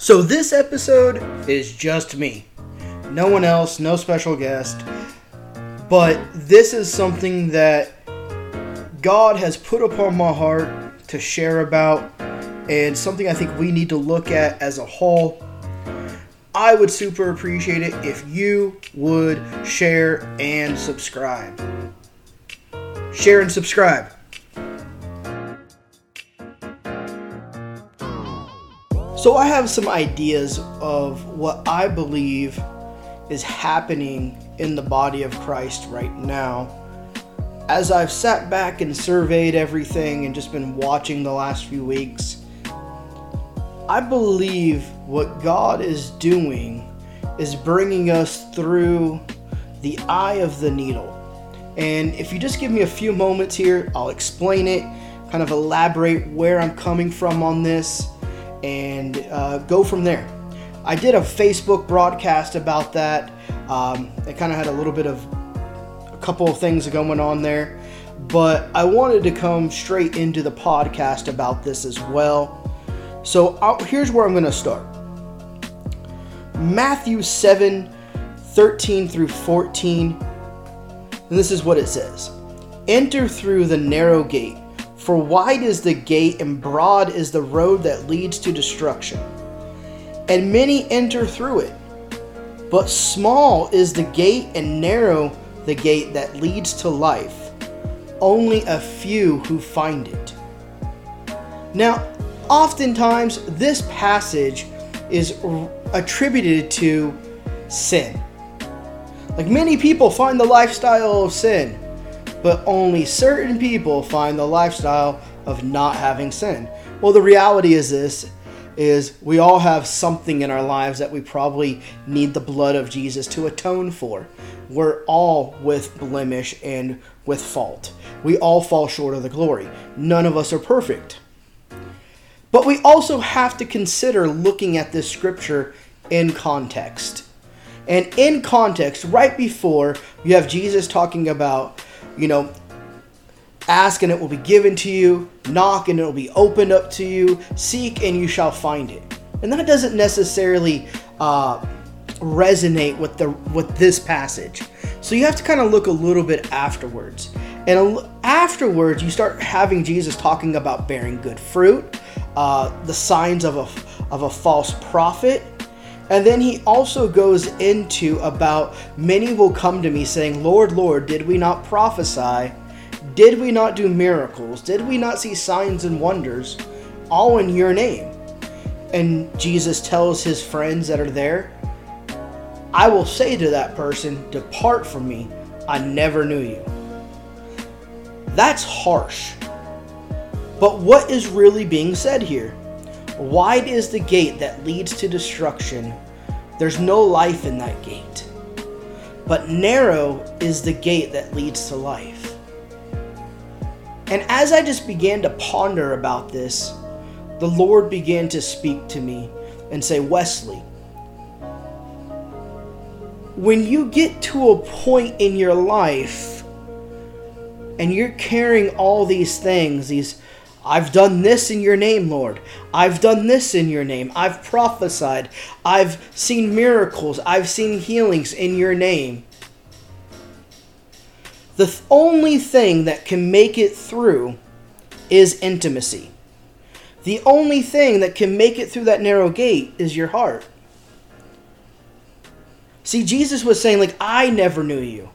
So this episode is just me. No one else, no special guest. But this is something that God has put upon my heart to share about and something I think we need to look at as a whole. I would super appreciate it if you would share and subscribe. Share and subscribe. So, I have some ideas of what I believe is happening in the body of Christ right now. As I've sat back and surveyed everything and just been watching the last few weeks, I believe what God is doing is bringing us through the eye of the needle. And if you just give me a few moments here, I'll explain it, kind of elaborate where I'm coming from on this and uh, go from there. I did a Facebook broadcast about that. Um, it kind of had a little bit of a couple of things going on there, but I wanted to come straight into the podcast about this as well. So I'll, here's where I'm going to start Matthew 7 13 through 14. And this is what it says Enter through the narrow gate. For wide is the gate and broad is the road that leads to destruction, and many enter through it. But small is the gate and narrow the gate that leads to life. Only a few who find it. Now, oftentimes this passage is attributed to sin. Like many people find the lifestyle of sin but only certain people find the lifestyle of not having sin. Well, the reality is this is we all have something in our lives that we probably need the blood of Jesus to atone for. We're all with blemish and with fault. We all fall short of the glory. None of us are perfect. But we also have to consider looking at this scripture in context. And in context, right before, you have Jesus talking about you know, ask and it will be given to you, knock and it will be opened up to you, seek and you shall find it. And that doesn't necessarily uh, resonate with the with this passage. So you have to kind of look a little bit afterwards. And afterwards, you start having Jesus talking about bearing good fruit, uh, the signs of a of a false prophet, and then he also goes into about many will come to me saying, Lord, Lord, did we not prophesy? Did we not do miracles? Did we not see signs and wonders? All in your name. And Jesus tells his friends that are there, I will say to that person, Depart from me, I never knew you. That's harsh. But what is really being said here? Wide is the gate that leads to destruction. There's no life in that gate. But narrow is the gate that leads to life. And as I just began to ponder about this, the Lord began to speak to me and say, Wesley, when you get to a point in your life and you're carrying all these things, these I've done this in your name, Lord. I've done this in your name. I've prophesied. I've seen miracles. I've seen healings in your name. The th- only thing that can make it through is intimacy. The only thing that can make it through that narrow gate is your heart. See, Jesus was saying, like, I never knew you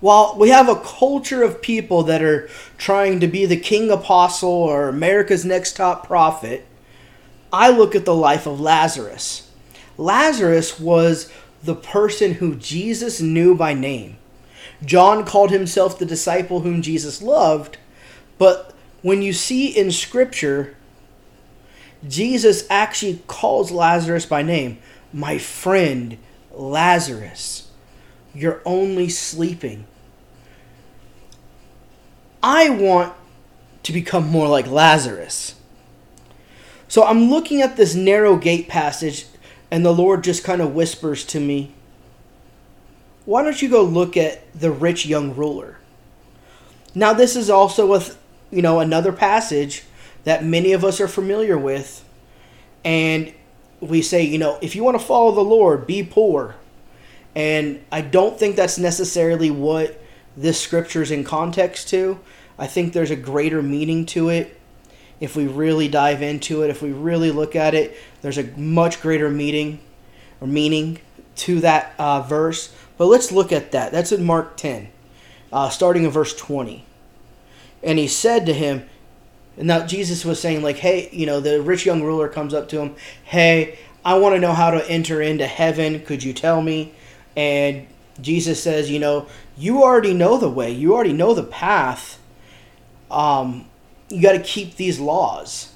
while we have a culture of people that are trying to be the king apostle or America's next top prophet, I look at the life of Lazarus. Lazarus was the person who Jesus knew by name. John called himself the disciple whom Jesus loved, but when you see in Scripture, Jesus actually calls Lazarus by name, my friend Lazarus. You're only sleeping. I want to become more like Lazarus. So I'm looking at this narrow gate passage, and the Lord just kind of whispers to me, Why don't you go look at the rich young ruler? Now, this is also a, you know, another passage that many of us are familiar with, and we say, you know, if you want to follow the Lord, be poor. And I don't think that's necessarily what this scripture is in context to. I think there's a greater meaning to it. If we really dive into it, if we really look at it, there's a much greater meaning or meaning to that uh, verse. But let's look at that. That's in Mark 10, uh, starting in verse 20. And he said to him, and now Jesus was saying, like, hey, you know, the rich young ruler comes up to him, hey, I want to know how to enter into heaven. Could you tell me? And Jesus says, you know, you already know the way, you already know the path. Um, you got to keep these laws.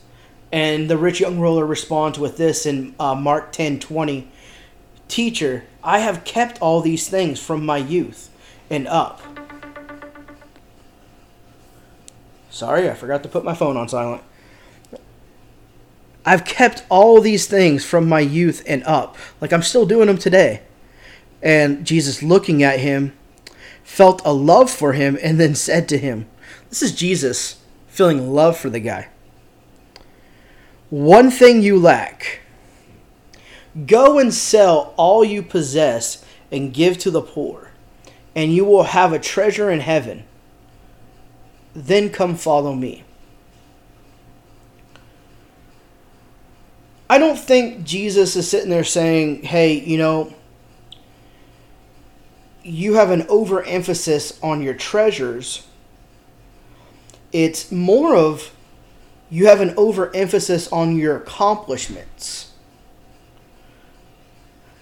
And the rich young ruler responds with this in uh, Mark 10 20. Teacher, I have kept all these things from my youth and up. Sorry, I forgot to put my phone on silent. I've kept all these things from my youth and up. Like I'm still doing them today. And Jesus, looking at him, felt a love for him and then said to him, This is Jesus feeling love for the guy. One thing you lack. Go and sell all you possess and give to the poor, and you will have a treasure in heaven then come follow me. I don't think Jesus is sitting there saying, hey, you know, you have an overemphasis on your treasures. It's more of you have an overemphasis on your accomplishments.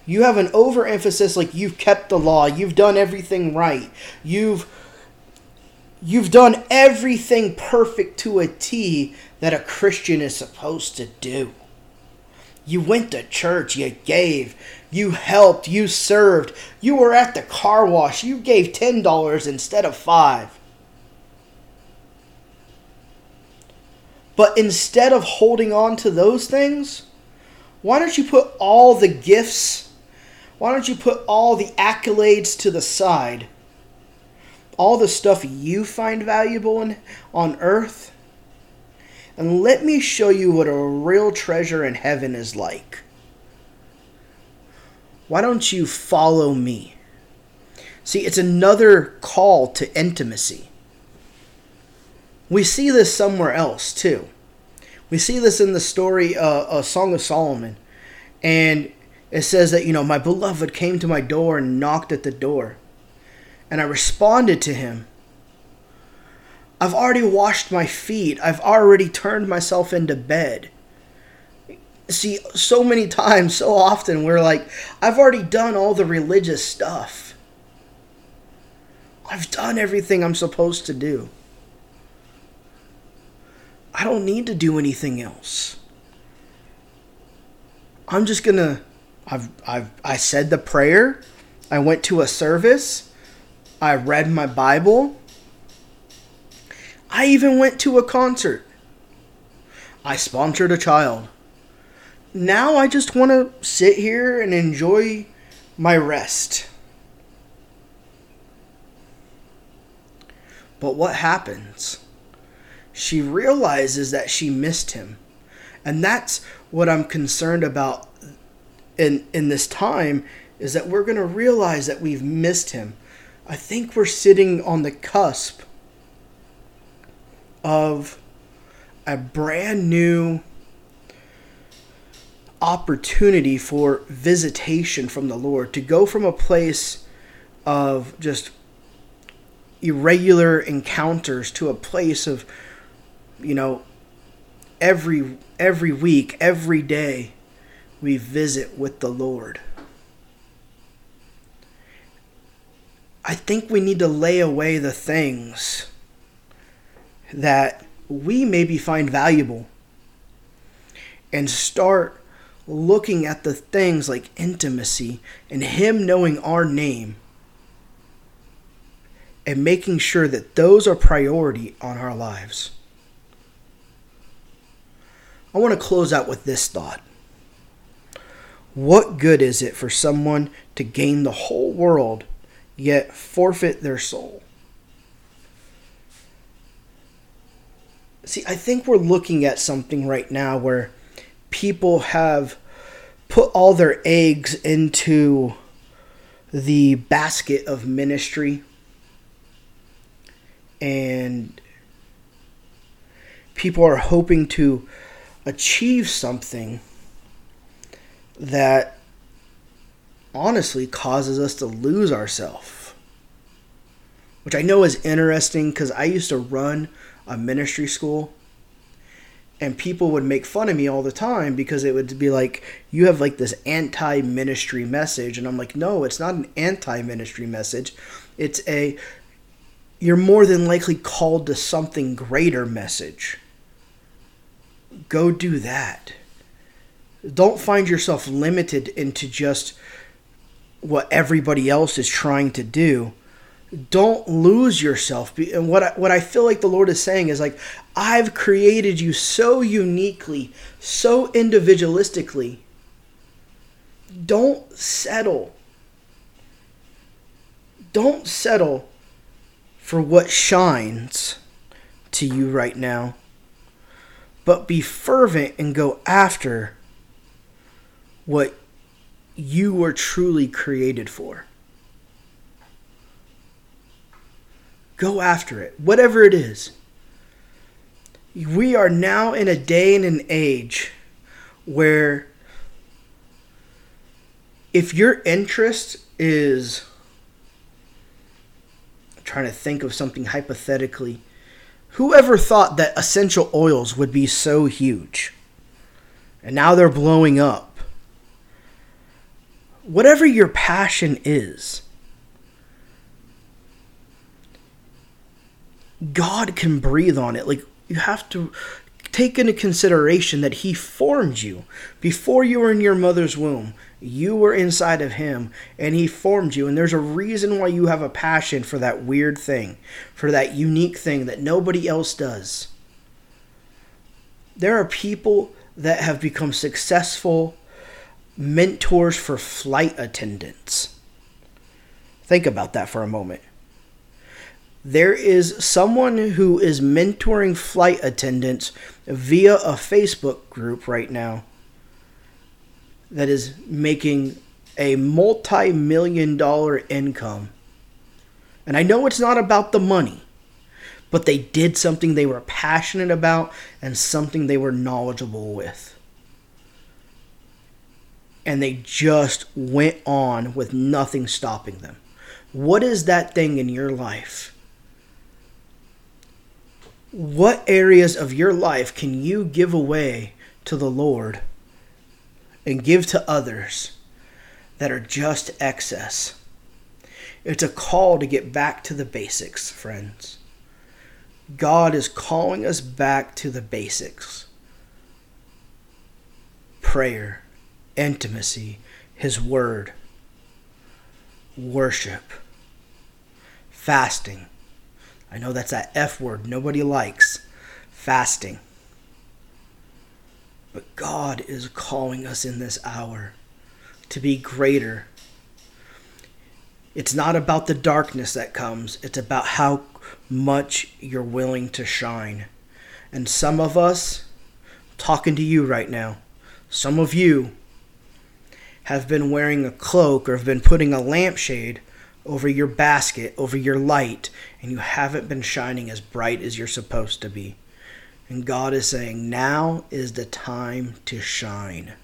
You have an overemphasis like you've kept the law, you've done everything right, you've You've done everything perfect to a T that a Christian is supposed to do. You went to church, you gave, you helped, you served, you were at the car wash, you gave $10 instead of 5. But instead of holding on to those things, why don't you put all the gifts, why don't you put all the accolades to the side all the stuff you find valuable in, on earth, and let me show you what a real treasure in heaven is like. Why don't you follow me? See, it's another call to intimacy. We see this somewhere else too. We see this in the story, uh, a Song of Solomon, and it says that you know my beloved came to my door and knocked at the door and I responded to him. I've already washed my feet. I've already turned myself into bed. See, so many times, so often, we're like, I've already done all the religious stuff. I've done everything I'm supposed to do. I don't need to do anything else. I'm just gonna. I've I've I said the prayer. I went to a service. I read my Bible. I even went to a concert. I sponsored a child. Now I just want to sit here and enjoy my rest. But what happens? She realizes that she missed him. And that's what I'm concerned about in in this time is that we're going to realize that we've missed him. I think we're sitting on the cusp of a brand new opportunity for visitation from the Lord to go from a place of just irregular encounters to a place of you know every every week every day we visit with the Lord. I think we need to lay away the things that we maybe find valuable and start looking at the things like intimacy and Him knowing our name and making sure that those are priority on our lives. I want to close out with this thought. What good is it for someone to gain the whole world yet forfeit their soul. See, I think we're looking at something right now where people have put all their eggs into the basket of ministry and people are hoping to achieve something that honestly causes us to lose ourselves. Which I know is interesting because I used to run a ministry school and people would make fun of me all the time because it would be like you have like this anti-ministry message and i'm like no it's not an anti-ministry message. It's a you're more than likely called to something greater message. Go do that. Don't find yourself limited into just what everybody else is trying to do don't lose yourself. And what I, what I feel like the lord is saying is like i've created you so uniquely so individualistically. Don't settle. Don't settle for what shines to you right now but be fervent and go after what you were truly created for Go after it, whatever it is. We are now in a day and an age where if your interest is trying to think of something hypothetically whoever thought that essential oils would be so huge and now they're blowing up whatever your passion is God can breathe on it. Like you have to take into consideration that he formed you before you were in your mother's womb. You were inside of him and he formed you and there's a reason why you have a passion for that weird thing, for that unique thing that nobody else does. There are people that have become successful mentors for flight attendants. Think about that for a moment there is someone who is mentoring flight attendants via a Facebook group right now that is making a multi million dollar income. And I know it's not about the money, but they did something they were passionate about and something they were knowledgeable with. And they just went on with nothing stopping them. What is that thing in your life? What areas of your life can you give away to the Lord and give to others that are just excess? It's a call to get back to the basics, friends. God is calling us back to the basics prayer, intimacy, His Word, worship, fasting I know that's that F word nobody likes fasting. But God is calling us in this hour to be greater. It's not about the darkness that comes, it's about how much you're willing to shine. And some of us, talking to you right now, some of you have been wearing a cloak or have been putting a lampshade over your basket, over your light, and you haven't been shining as bright as you're supposed to be. And God is saying, now is the time to shine.